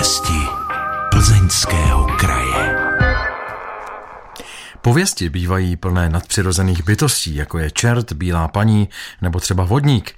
Pověsti plzeňského kraje. Pověsti bývají plné nadpřirozených bytostí, jako je čert, bílá paní nebo třeba vodník.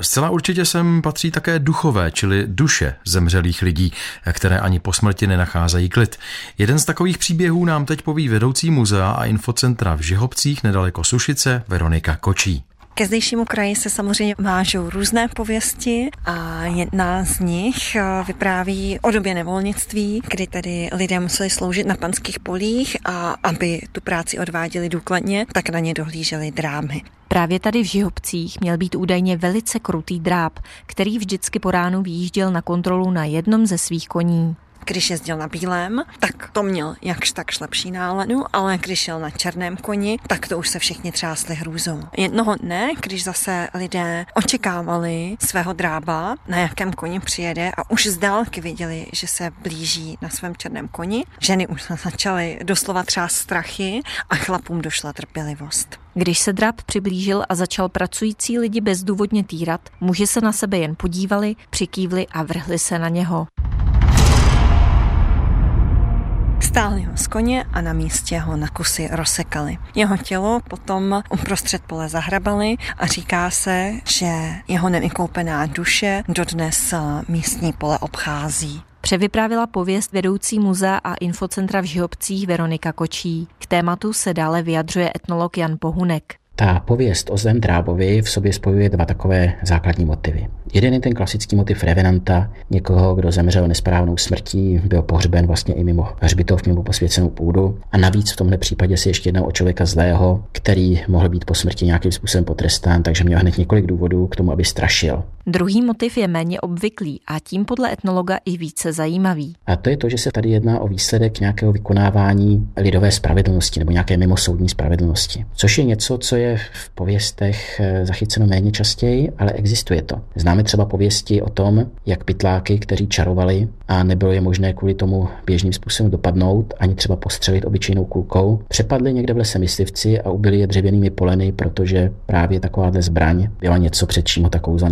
Zcela určitě sem patří také duchové, čili duše zemřelých lidí, které ani po smrti nenacházejí klid. Jeden z takových příběhů nám teď poví vedoucí muzea a infocentra v Žihobcích nedaleko Sušice Veronika Kočí. Ke zdejšímu kraji se samozřejmě vážou různé pověsti a jedna z nich eh, vypráví o době nevolnictví, kdy tedy lidé museli sloužit na panských polích a aby tu práci odváděli důkladně, tak na ně dohlíželi drámy. Právě tady v Žihobcích měl být údajně velice krutý dráb, který vždycky po ránu vyjížděl na kontrolu na jednom ze svých koní. Když jezdil na bílém, tak to měl jakž tak lepší náladu, ale když šel na černém koni, tak to už se všichni třásli hrůzou. Jednoho dne, když zase lidé očekávali svého drába, na jakém koni přijede a už z dálky viděli, že se blíží na svém černém koni, ženy už začaly doslova třást strachy a chlapům došla trpělivost. Když se dráb přiblížil a začal pracující lidi bezdůvodně týrat, muži se na sebe jen podívali, přikývli a vrhli se na něho. Stáli ho z koně a na místě ho na kusy rozsekali. Jeho tělo potom uprostřed pole zahrabali a říká se, že jeho nevykoupená duše dodnes místní pole obchází. Převyprávila pověst vedoucí muzea a infocentra v Žihobcích Veronika Kočí. K tématu se dále vyjadřuje etnolog Jan Pohunek. Ta pověst o zlém drábovi v sobě spojuje dva takové základní motivy. Jeden je ten klasický motiv revenanta, někoho, kdo zemřel nesprávnou smrtí, byl pohřben vlastně i mimo hřbitov, mimo posvěcenou půdu. A navíc v tomhle případě si ještě jednou o člověka zlého, který mohl být po smrti nějakým způsobem potrestán, takže měl hned několik důvodů k tomu, aby strašil. Druhý motiv je méně obvyklý a tím podle etnologa i více zajímavý. A to je to, že se tady jedná o výsledek nějakého vykonávání lidové spravedlnosti nebo nějaké mimosoudní spravedlnosti. Což je něco, co je v pověstech eh, zachyceno méně častěji, ale existuje to. Známe třeba pověsti o tom, jak pytláky, kteří čarovali a nebylo je možné kvůli tomu běžným způsobem dopadnout, ani třeba postřelit obyčejnou kulkou, přepadli někde v lese myslivci a ubili je dřevěnými poleny, protože právě takováhle zbraň byla něco, před čím ho ta kouza.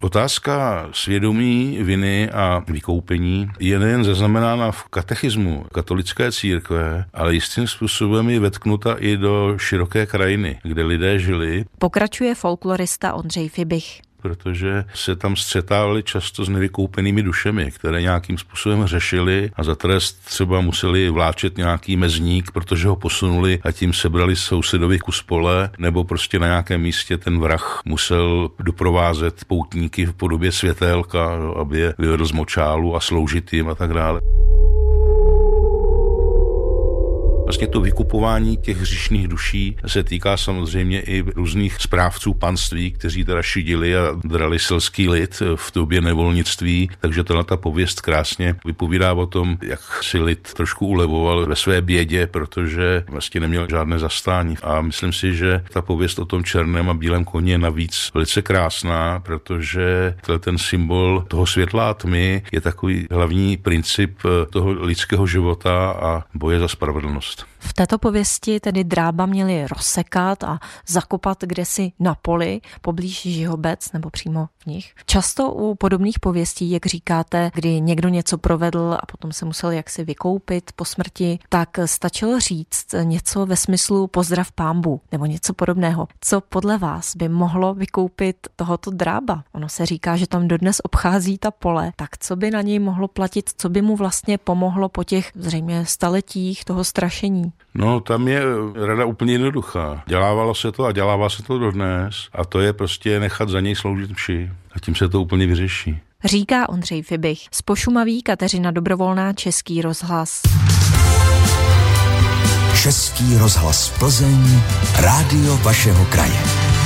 Otázka svědomí, viny a vykoupení je nejen zaznamenána v katechismu katolické církve, ale jistým způsobem je vetknuta i do široké krajiny, kde lidé žili. Pokračuje folklorista Ondřej Fibich protože se tam střetávali často s nevykoupenými dušemi, které nějakým způsobem řešili a za trest třeba museli vláčet nějaký mezník, protože ho posunuli a tím sebrali sousedovi kus pole, nebo prostě na nějakém místě ten vrah musel doprovázet poutníky v podobě světélka, aby je vyvedl z močálu a sloužit jim a tak dále. Vlastně to vykupování těch hřišných duší se týká samozřejmě i různých správců panství, kteří teda šidili a drali selský lid v době nevolnictví, takže tohle ta pověst krásně vypovídá o tom, jak si lid trošku ulevoval ve své bědě, protože vlastně neměl žádné zastání. A myslím si, že ta pověst o tom černém a bílém koni je navíc velice krásná, protože ten symbol toho světla a tmy je takový hlavní princip toho lidského života a boje za spravedlnost. V této pověsti tedy drába měli rozsekat a zakopat kdesi na poli, poblíž Žihobec nebo přímo v nich. Často u podobných pověstí, jak říkáte, kdy někdo něco provedl a potom se musel jaksi vykoupit po smrti, tak stačilo říct něco ve smyslu pozdrav pámbu nebo něco podobného. Co podle vás by mohlo vykoupit tohoto drába? Ono se říká, že tam dodnes obchází ta pole, tak co by na něj mohlo platit, co by mu vlastně pomohlo po těch zřejmě staletích toho strašení? No, tam je rada úplně jednoduchá. Dělávalo se to a dělává se to dodnes a to je prostě nechat za něj sloužit mši a tím se to úplně vyřeší. Říká Ondřej Fibich. Z Pošumaví Kateřina Dobrovolná Český rozhlas. Český rozhlas Plzeň, rádio vašeho kraje.